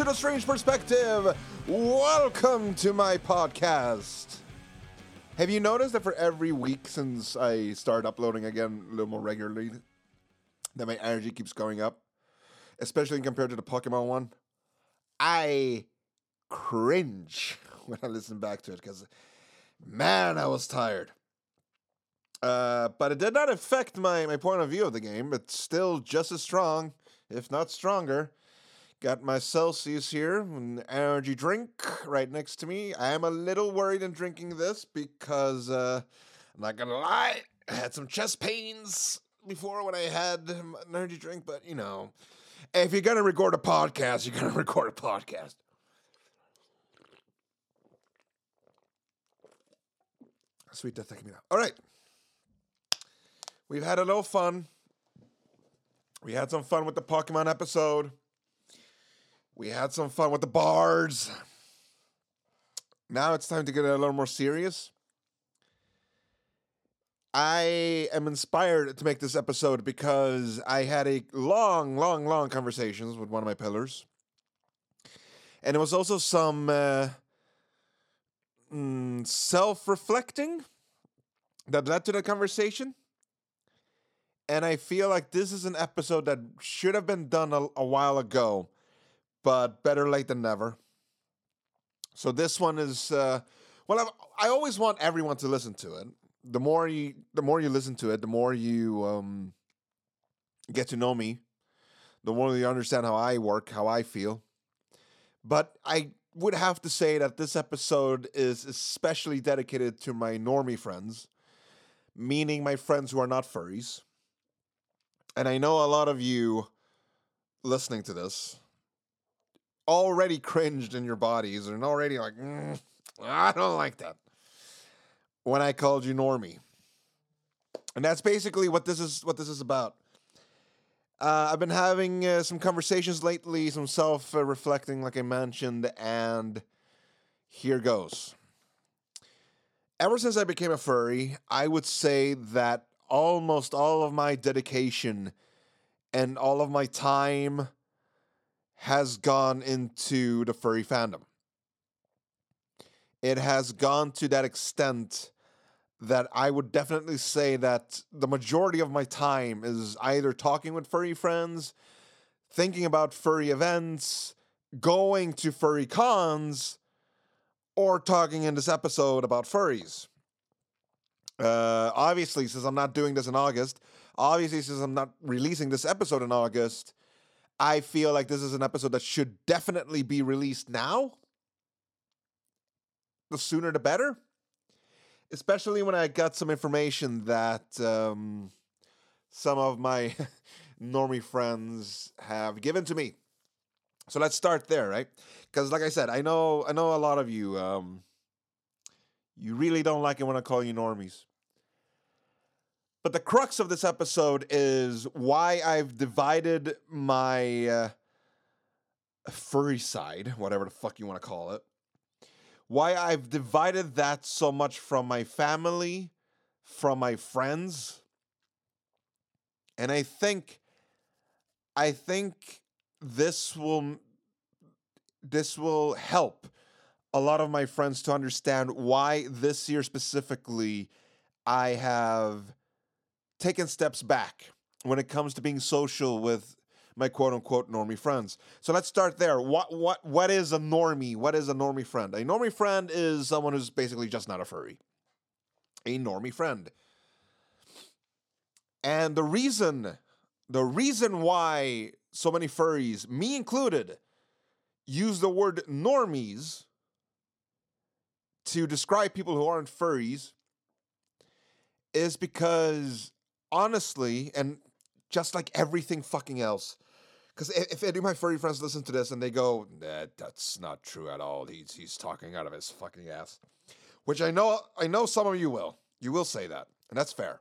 To the Strange Perspective. Welcome to my podcast. Have you noticed that for every week since I started uploading again a little more regularly, that my energy keeps going up, especially compared to the Pokemon one? I cringe when I listen back to it because, man, I was tired. Uh, but it did not affect my, my point of view of the game. It's still just as strong, if not stronger. Got my Celsius here, an energy drink right next to me. I am a little worried in drinking this because uh, I'm not gonna lie, I had some chest pains before when I had an energy drink. But you know, if you're gonna record a podcast, you're gonna record a podcast. Sweet death taking me out. All right, we've had a little fun. We had some fun with the Pokemon episode. We had some fun with the bards. Now it's time to get a little more serious. I am inspired to make this episode because I had a long, long, long conversations with one of my pillars. And it was also some uh, mm, self reflecting that led to the conversation. And I feel like this is an episode that should have been done a, a while ago but better late than never. So this one is uh, well, I've, i always want everyone to listen to it. The more you, the more you listen to it, the more you um, get to know me. The more you understand how I work, how I feel. But I would have to say that this episode is especially dedicated to my normie friends, meaning my friends who are not furries. And I know a lot of you listening to this already cringed in your bodies and already like, mm, I don't like that. When I called you normie. And that's basically what this is what this is about. Uh, I've been having uh, some conversations lately, some self reflecting, like I mentioned, and here goes. Ever since I became a furry, I would say that almost all of my dedication and all of my time has gone into the furry fandom. It has gone to that extent that I would definitely say that the majority of my time is either talking with furry friends, thinking about furry events, going to furry cons, or talking in this episode about furries. Uh, obviously, since I'm not doing this in August, obviously, since I'm not releasing this episode in August, I feel like this is an episode that should definitely be released now. The sooner the better. Especially when I got some information that um, some of my normie friends have given to me. So let's start there, right? Because, like I said, I know I know a lot of you. Um, you really don't like it when I call you normies. But the crux of this episode is why I've divided my uh, furry side, whatever the fuck you want to call it, why I've divided that so much from my family, from my friends. And I think I think this will this will help a lot of my friends to understand why this year specifically I have taken steps back when it comes to being social with my quote unquote normie friends. So let's start there. What what what is a normie? What is a normie friend? A normie friend is someone who's basically just not a furry. A normie friend. And the reason the reason why so many furries, me included, use the word normies to describe people who aren't furries is because honestly, and just like everything fucking else, because if any of my furry friends listen to this and they go, nah, "That's not true at all," he's he's talking out of his fucking ass, which I know I know some of you will. You will say that, and that's fair.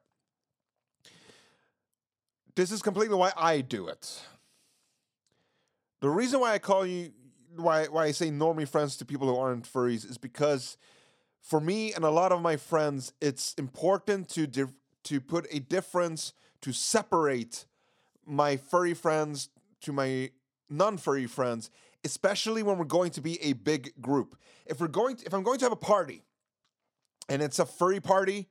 This is completely why I do it. The reason why I call you why why I say normie friends to people who aren't furries is because for me and a lot of my friends, it's important to di- to put a difference to separate my furry friends to my non furry friends especially when we're going to be a big group. If we're going to, if I'm going to have a party and it's a furry party,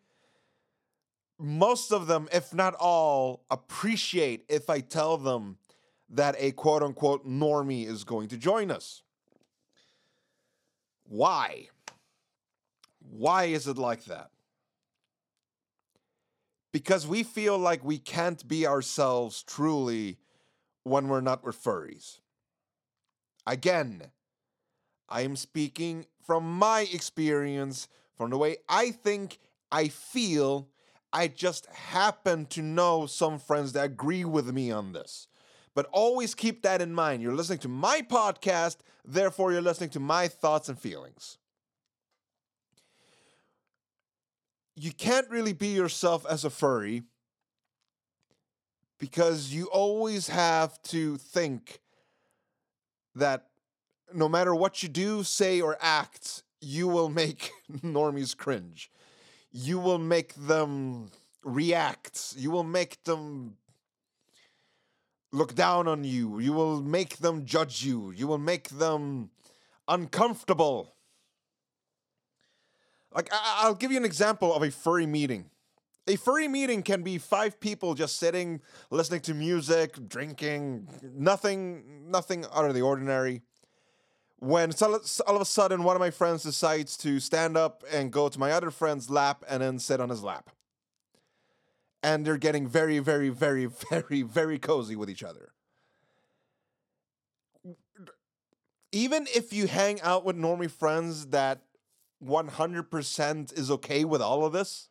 most of them, if not all, appreciate if I tell them that a quote unquote normie is going to join us. Why? Why is it like that? Because we feel like we can't be ourselves truly when we're not with furries. Again, I am speaking from my experience, from the way I think, I feel. I just happen to know some friends that agree with me on this. But always keep that in mind. You're listening to my podcast, therefore, you're listening to my thoughts and feelings. You can't really be yourself as a furry because you always have to think that no matter what you do, say, or act, you will make normies cringe. You will make them react. You will make them look down on you. You will make them judge you. You will make them uncomfortable. Like, I- will give you an example of a furry meeting. A furry meeting can be five people just sitting, listening to music, drinking, nothing, nothing out of the ordinary. When all of a sudden one of my friends decides to stand up and go to my other friend's lap and then sit on his lap. And they're getting very, very, very, very, very cozy with each other. Even if you hang out with normie friends that 100% is okay with all of this,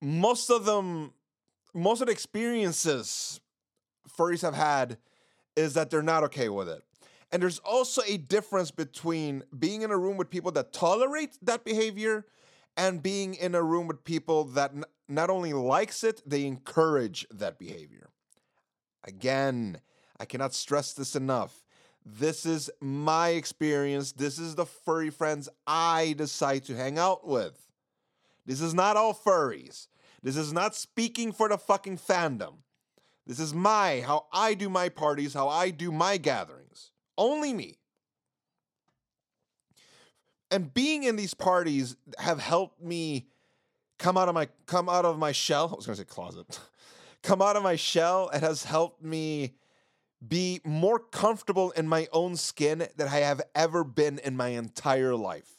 most of them, most of the experiences furries have had is that they're not okay with it. And there's also a difference between being in a room with people that tolerate that behavior and being in a room with people that n- not only likes it, they encourage that behavior. Again, I cannot stress this enough. This is my experience. This is the furry friends I decide to hang out with. This is not all furries. This is not speaking for the fucking fandom. This is my, how I do my parties, how I do my gatherings. Only me. And being in these parties have helped me come out of my come out of my shell. I was gonna say closet. come out of my shell. It has helped me be more comfortable in my own skin than I have ever been in my entire life.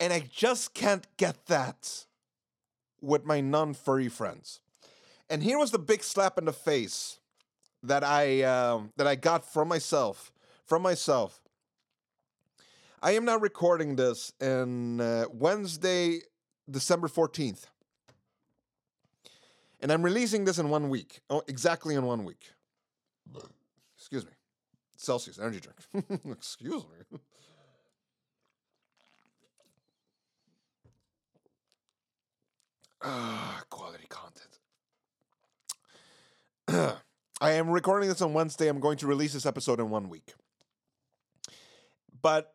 And I just can't get that with my non furry friends. And here was the big slap in the face that I um, that I got from myself from myself. I am now recording this in uh, Wednesday, December fourteenth, and I'm releasing this in one week. Oh, exactly in one week. Excuse me, Celsius energy drink. Excuse me. Ah, quality content. I am recording this on Wednesday. I'm going to release this episode in one week. But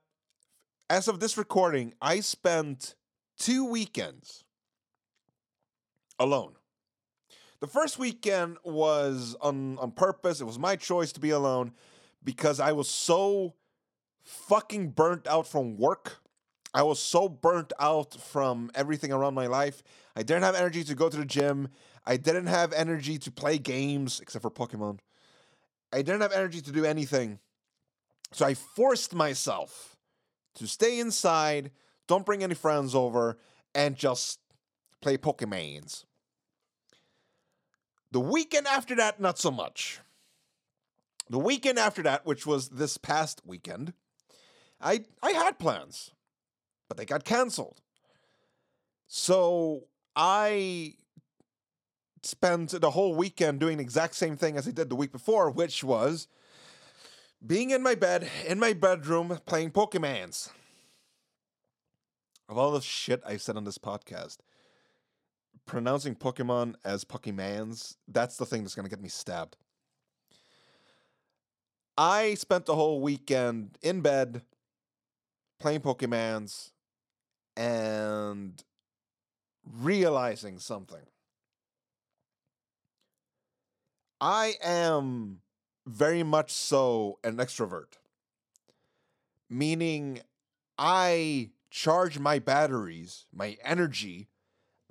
as of this recording, I spent two weekends alone. The first weekend was on, on purpose. It was my choice to be alone because I was so fucking burnt out from work. I was so burnt out from everything around my life. I didn't have energy to go to the gym. I didn't have energy to play games except for Pokemon. I didn't have energy to do anything. So I forced myself to stay inside, don't bring any friends over, and just play Pokemons. The weekend after that, not so much. The weekend after that, which was this past weekend, I I had plans, but they got canceled. So I spent the whole weekend doing the exact same thing as I did the week before, which was being in my bed, in my bedroom, playing Pokemons. Of all the shit I've said on this podcast, pronouncing Pokemon as Pokemans, that's the thing that's going to get me stabbed. I spent the whole weekend in bed playing Pokemons and realizing something. I am very much so an extrovert, meaning I charge my batteries, my energy,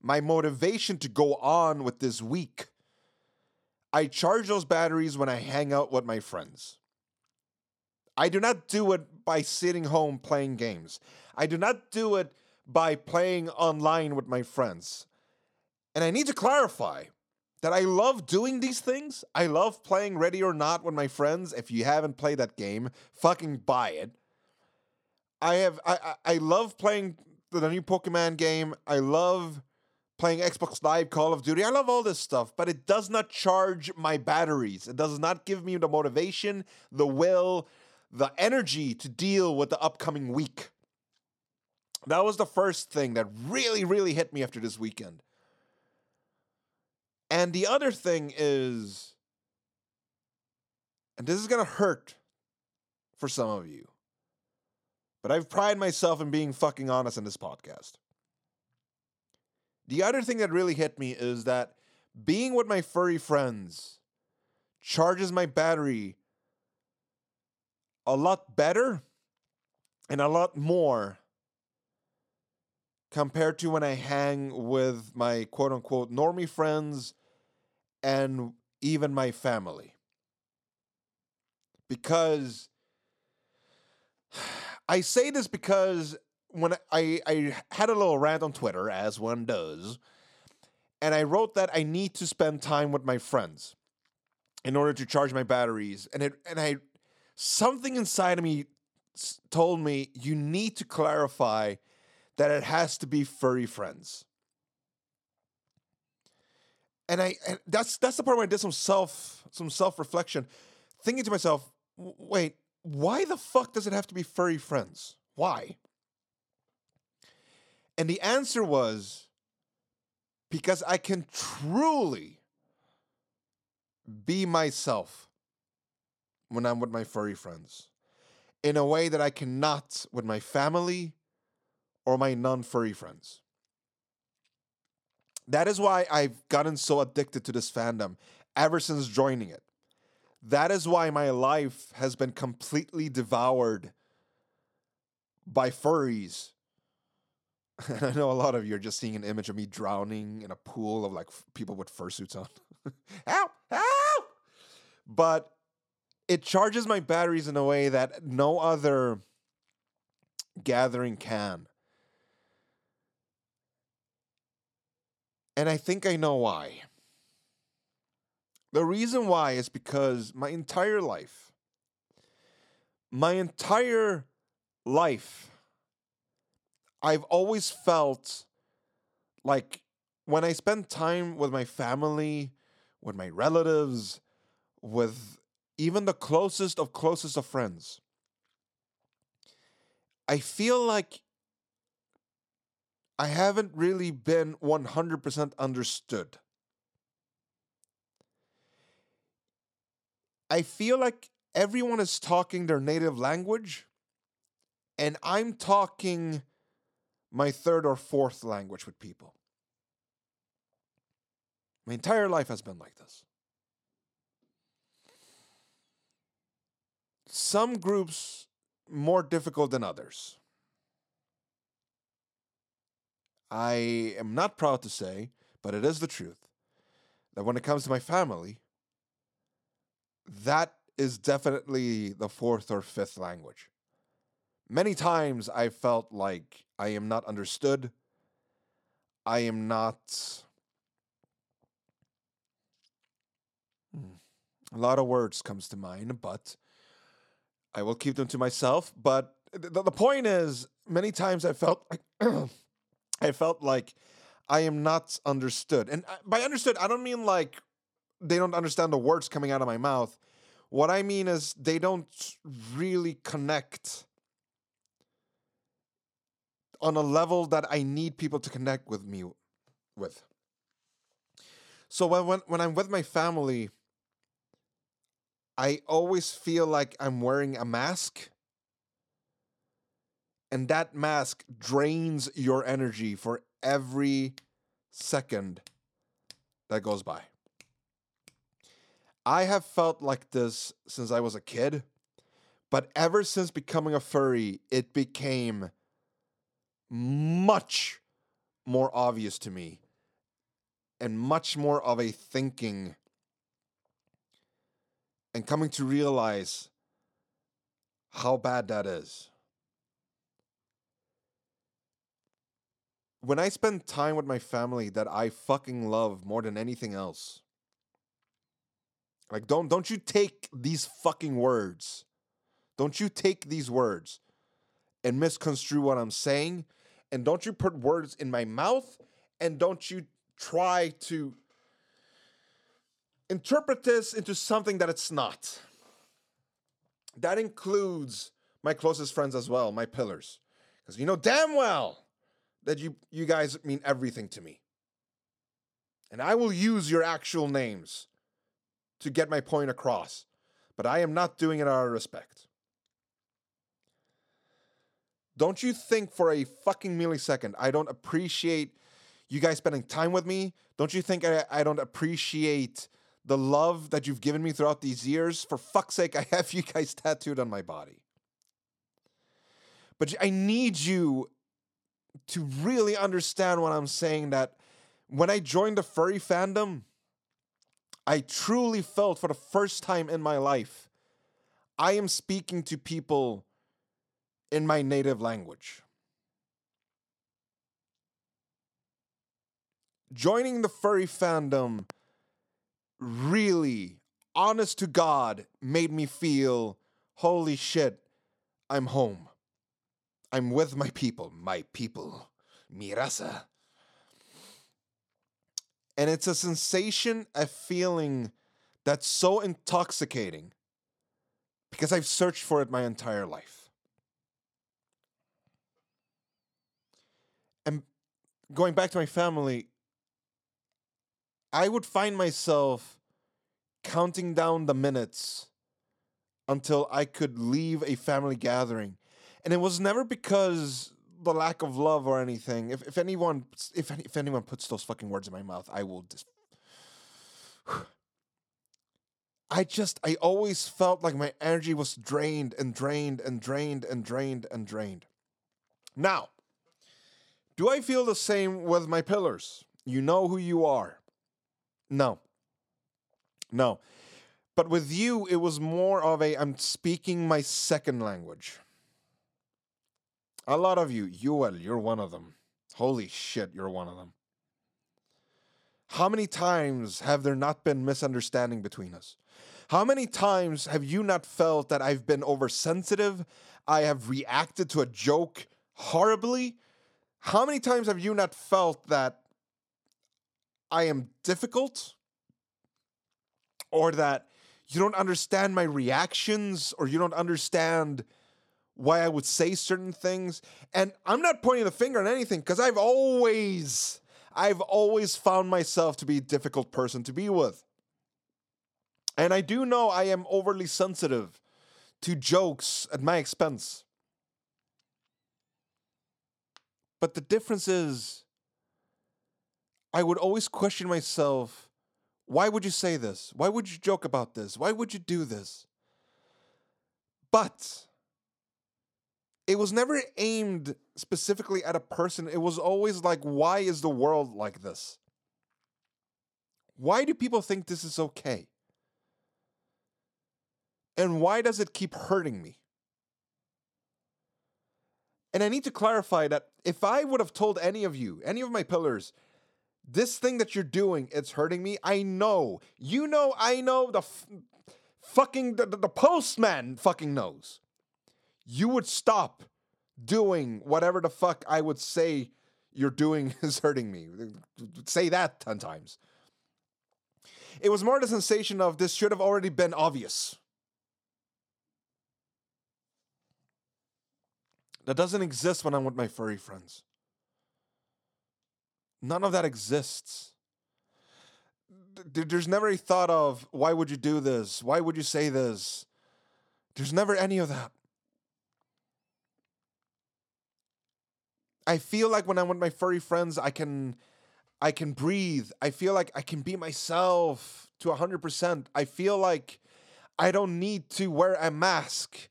my motivation to go on with this week. I charge those batteries when I hang out with my friends. I do not do it by sitting home playing games. I do not do it by playing online with my friends. And I need to clarify that I love doing these things. I love playing Ready or Not with my friends. If you haven't played that game, fucking buy it. I have I I, love playing the new Pokemon game. I love playing Xbox Live Call of Duty. I love all this stuff, but it does not charge my batteries. It does not give me the motivation, the will, the energy to deal with the upcoming week. That was the first thing that really, really hit me after this weekend. And the other thing is, and this is going to hurt for some of you, but I've prided myself in being fucking honest in this podcast. The other thing that really hit me is that being with my furry friends charges my battery a lot better and a lot more compared to when I hang with my quote unquote normie friends and even my family. Because I say this because when I, I had a little rant on Twitter, as one does, and I wrote that I need to spend time with my friends in order to charge my batteries. And it and I something inside of me told me you need to clarify that it has to be furry friends. And I and that's that's the part where I did some self some self reflection, thinking to myself, wait, why the fuck does it have to be furry friends? Why? And the answer was because I can truly be myself when I'm with my furry friends in a way that I cannot with my family or my non furry friends. That is why I've gotten so addicted to this fandom ever since joining it. That is why my life has been completely devoured by furries I know a lot of you are just seeing an image of me drowning in a pool of like f- people with fursuits on. help! Help! But it charges my batteries in a way that no other gathering can. And I think I know why. The reason why is because my entire life, my entire life, I've always felt like when I spend time with my family, with my relatives, with even the closest of closest of friends, I feel like I haven't really been 100% understood. I feel like everyone is talking their native language, and I'm talking my third or fourth language with people. My entire life has been like this. Some groups more difficult than others. I am not proud to say, but it is the truth, that when it comes to my family, that is definitely the fourth or fifth language. Many times I felt like I am not understood. I am not. Hmm, a lot of words comes to mind, but I will keep them to myself. But the, the point is, many times I felt like I felt like I am not understood, and uh, by understood, I don't mean like they don't understand the words coming out of my mouth. What I mean is they don't really connect on a level that I need people to connect with me with. So when when, when I'm with my family, I always feel like I'm wearing a mask. And that mask drains your energy for every second that goes by. I have felt like this since I was a kid, but ever since becoming a furry, it became much more obvious to me and much more of a thinking and coming to realize how bad that is. When I spend time with my family that I fucking love more than anything else, like don't don't you take these fucking words. Don't you take these words and misconstrue what I'm saying and don't you put words in my mouth and don't you try to interpret this into something that it's not. That includes my closest friends as well, my pillars. Because you know damn well that you, you guys mean everything to me. And I will use your actual names to get my point across. But I am not doing it out of respect. Don't you think for a fucking millisecond I don't appreciate you guys spending time with me? Don't you think I, I don't appreciate the love that you've given me throughout these years? For fuck's sake, I have you guys tattooed on my body. But I need you to really understand what I'm saying that when I joined the furry fandom, I truly felt for the first time in my life, I am speaking to people in my native language. Joining the furry fandom really, honest to God, made me feel holy shit, I'm home. I'm with my people, my people, mi raza. And it's a sensation, a feeling that's so intoxicating because I've searched for it my entire life. And going back to my family, I would find myself counting down the minutes until I could leave a family gathering. And it was never because the lack of love or anything. If if anyone if if anyone puts those fucking words in my mouth, I will just I just I always felt like my energy was drained and drained and drained and drained and drained. Now, do I feel the same with my pillars? You know who you are. No. No. But with you, it was more of a I'm speaking my second language. A lot of you, Yuel, you're one of them. Holy shit, you're one of them. How many times have there not been misunderstanding between us? How many times have you not felt that I've been oversensitive? I have reacted to a joke horribly? How many times have you not felt that I am difficult or that you don't understand my reactions or you don't understand why I would say certain things. And I'm not pointing the finger on anything because I've always, I've always found myself to be a difficult person to be with. And I do know I am overly sensitive to jokes at my expense. But the difference is, I would always question myself why would you say this? Why would you joke about this? Why would you do this? But it was never aimed specifically at a person. It was always like, why is the world like this? Why do people think this is okay? And why does it keep hurting me? And I need to clarify that if I would have told any of you, any of my pillars, this thing that you're doing, it's hurting me, I know. You know, I know, the f- fucking, the, the postman fucking knows you would stop doing whatever the fuck I would say you're doing is hurting me. Say that 10 times. It was more the sensation of this should have already been obvious. That doesn't exist when I'm with my furry friends. None of that exists. There's never a thought of, why would you do this? Why would you say this? There's never any of that. I feel like when I'm with my furry friends, I can I can breathe. I feel like I can be myself to 100%. I feel like I don't need to wear a mask.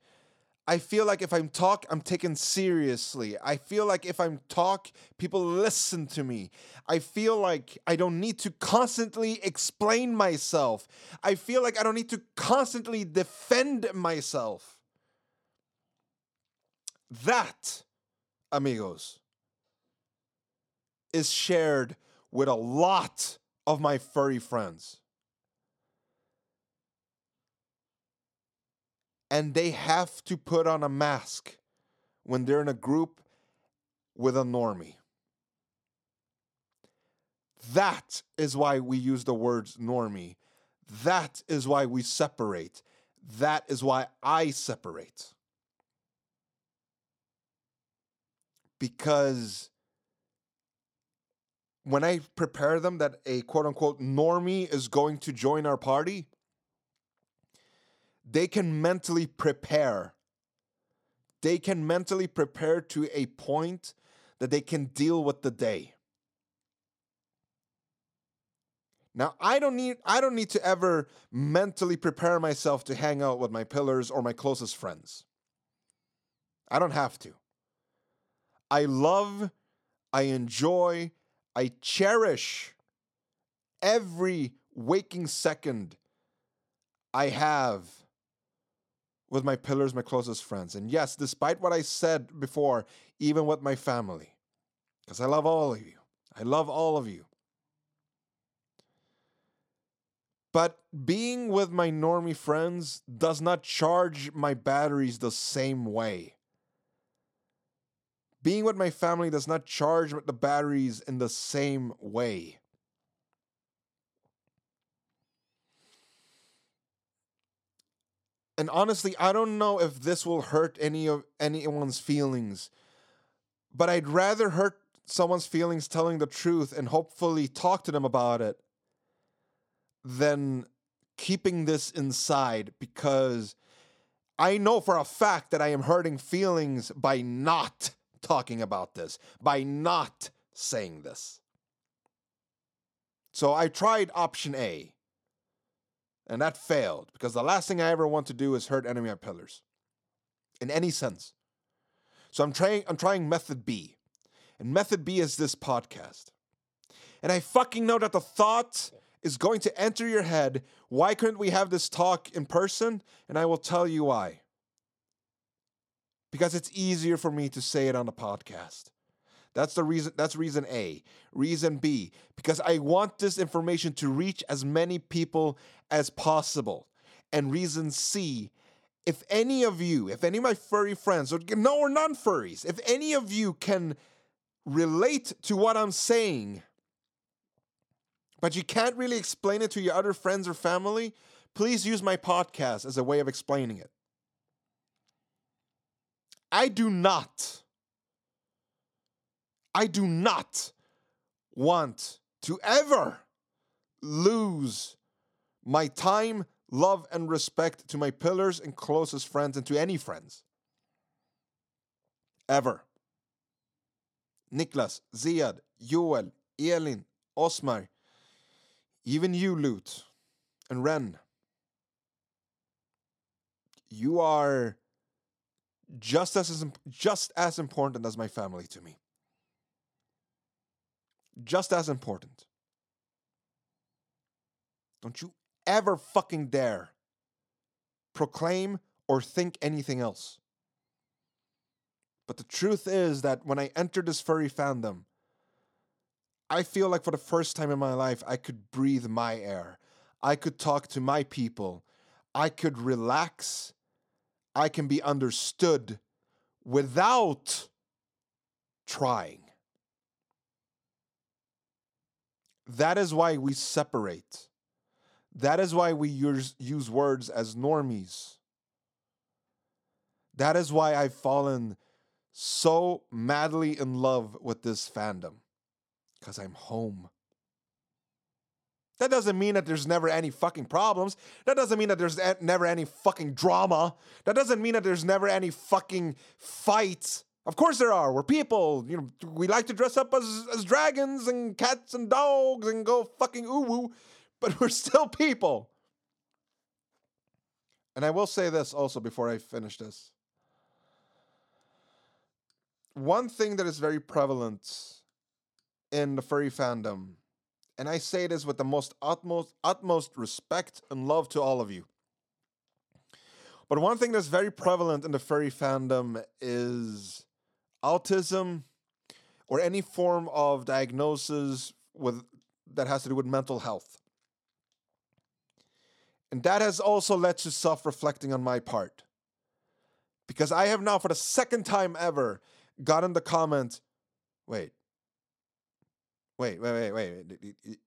I feel like if I'm talk, I'm taken seriously. I feel like if I'm talk, people listen to me. I feel like I don't need to constantly explain myself. I feel like I don't need to constantly defend myself. That, amigos, is shared with a lot of my furry friends. And they have to put on a mask when they're in a group with a normie. That is why we use the words normie. That is why we separate. That is why I separate. Because when I prepare them that a quote unquote normie is going to join our party, they can mentally prepare. They can mentally prepare to a point that they can deal with the day. Now I don't need I don't need to ever mentally prepare myself to hang out with my pillars or my closest friends. I don't have to. I love, I enjoy, I cherish every waking second I have with my pillars, my closest friends. And yes, despite what I said before, even with my family, because I love all of you. I love all of you. But being with my normie friends does not charge my batteries the same way. Being with my family does not charge the batteries in the same way. And honestly, I don't know if this will hurt any of anyone's feelings, but I'd rather hurt someone's feelings telling the truth and hopefully talk to them about it than keeping this inside because I know for a fact that I am hurting feelings by not talking about this, by not saying this. So I tried option A and that failed because the last thing I ever want to do is hurt enemy pillars in any sense. So I'm trying I'm trying method B. And method B is this podcast. And I fucking know that the thought is going to enter your head, why couldn't we have this talk in person? And I will tell you why. Because it's easier for me to say it on a podcast. That's the reason that's reason A. Reason B, because I want this information to reach as many people as possible. And reason C, if any of you, if any of my furry friends, or no or non-furries, if any of you can relate to what I'm saying, but you can't really explain it to your other friends or family, please use my podcast as a way of explaining it. I do not I do not want to ever lose my time, love, and respect to my pillars and closest friends and to any friends. Ever. Niklas, Ziad, Joel, Elin, Osmar, even you, Lut, and Ren. You are just as just as important as my family to me just as important. Don't you ever fucking dare proclaim or think anything else. But the truth is that when I entered this furry fandom, I feel like for the first time in my life, I could breathe my air. I could talk to my people. I could relax. I can be understood without trying. That is why we separate. That is why we use, use words as normies. That is why I've fallen so madly in love with this fandom. Because I'm home. That doesn't mean that there's never any fucking problems. That doesn't mean that there's never any fucking drama. That doesn't mean that there's never any fucking fights. Of course there are. We're people. You know, we like to dress up as, as dragons and cats and dogs and go fucking ooh woo. but we're still people. And I will say this also before I finish this. One thing that is very prevalent in the furry fandom, and I say this with the most utmost utmost respect and love to all of you. But one thing that's very prevalent in the furry fandom is autism or any form of diagnosis with that has to do with mental health. And that has also led to self reflecting on my part. Because I have now, for the second time ever, gotten the comment wait, wait, wait, wait, wait.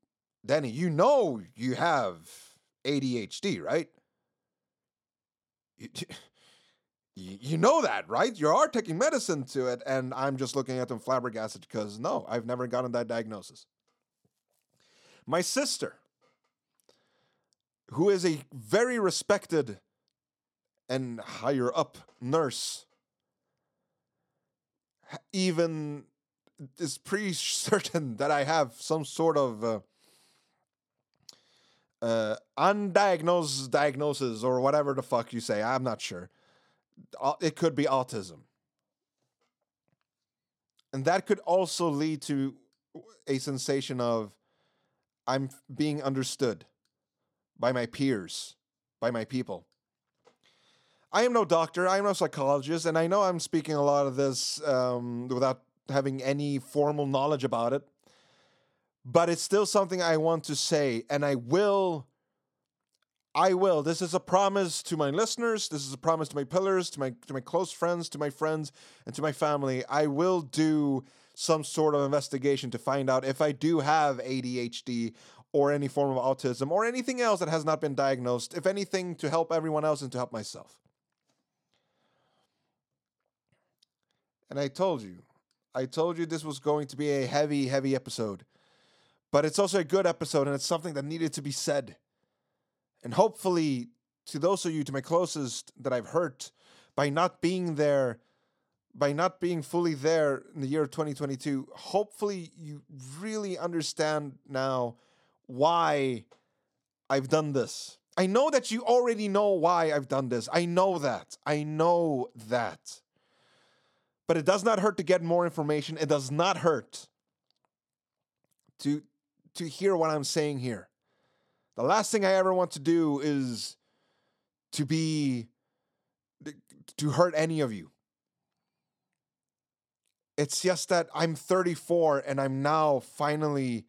Danny, you know you have ADHD, right? You, know that, right? You are taking medicine to it. And I'm just looking at them flabbergasted because no, I've never gotten that diagnosis. My sister, who is a very respected and higher up nurse, even is pretty certain that I have some sort of uh, uh, undiagnosed diagnosis or whatever the fuck you say. I'm not sure. It could be autism. And that could also lead to a sensation of I'm being understood by my peers, by my people. I am no doctor, I am no psychologist, and I know I'm speaking a lot of this um, without having any formal knowledge about it. But it's still something I want to say, and I will. I will. This is a promise to my listeners. This is a promise to my pillars, to my to my close friends, to my friends, and to my family. I will do some sort of investigation to find out if I do have ADHD or any form of autism or anything else that has not been diagnosed, if anything, to help everyone else and to help myself. And I told you, I told you this was going to be a heavy, heavy episode. But it's also a good episode and it's something that needed to be said. And hopefully, to those of you, to my closest that I've hurt by not being there by not being fully there in the year 2022, hopefully you really understand now why I've done this. I know that you already know why I've done this. I know that. I know that. But it does not hurt to get more information. It does not hurt to to hear what I'm saying here. The last thing I ever want to do is to be to hurt any of you. It's just that I'm 34 and I'm now finally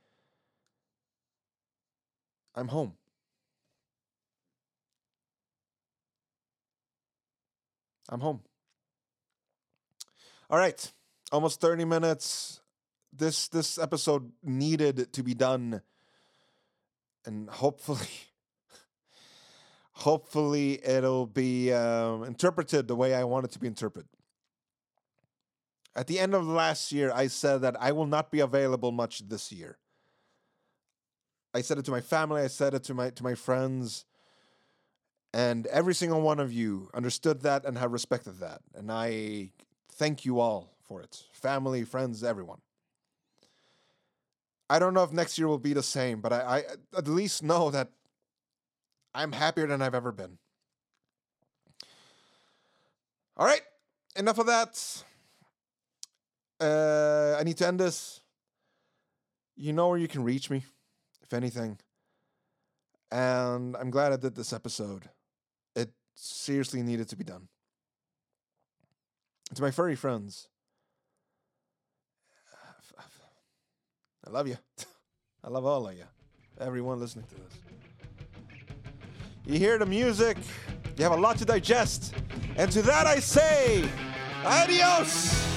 I'm home. I'm home. All right. Almost 30 minutes. This this episode needed to be done and hopefully hopefully it'll be um, interpreted the way I want it to be interpreted. At the end of last year, I said that I will not be available much this year. I said it to my family, I said it to my to my friends, and every single one of you understood that and have respected that. And I thank you all for it. Family, friends, everyone. I don't know if next year will be the same, but I, I at least know that I'm happier than I've ever been. All right, enough of that. Uh, I need to end this. You know where you can reach me, if anything. And I'm glad I did this episode. It seriously needed to be done. To my furry friends, I love you. I love all of you. Everyone listening to this. You hear the music, you have a lot to digest. And to that I say, adios!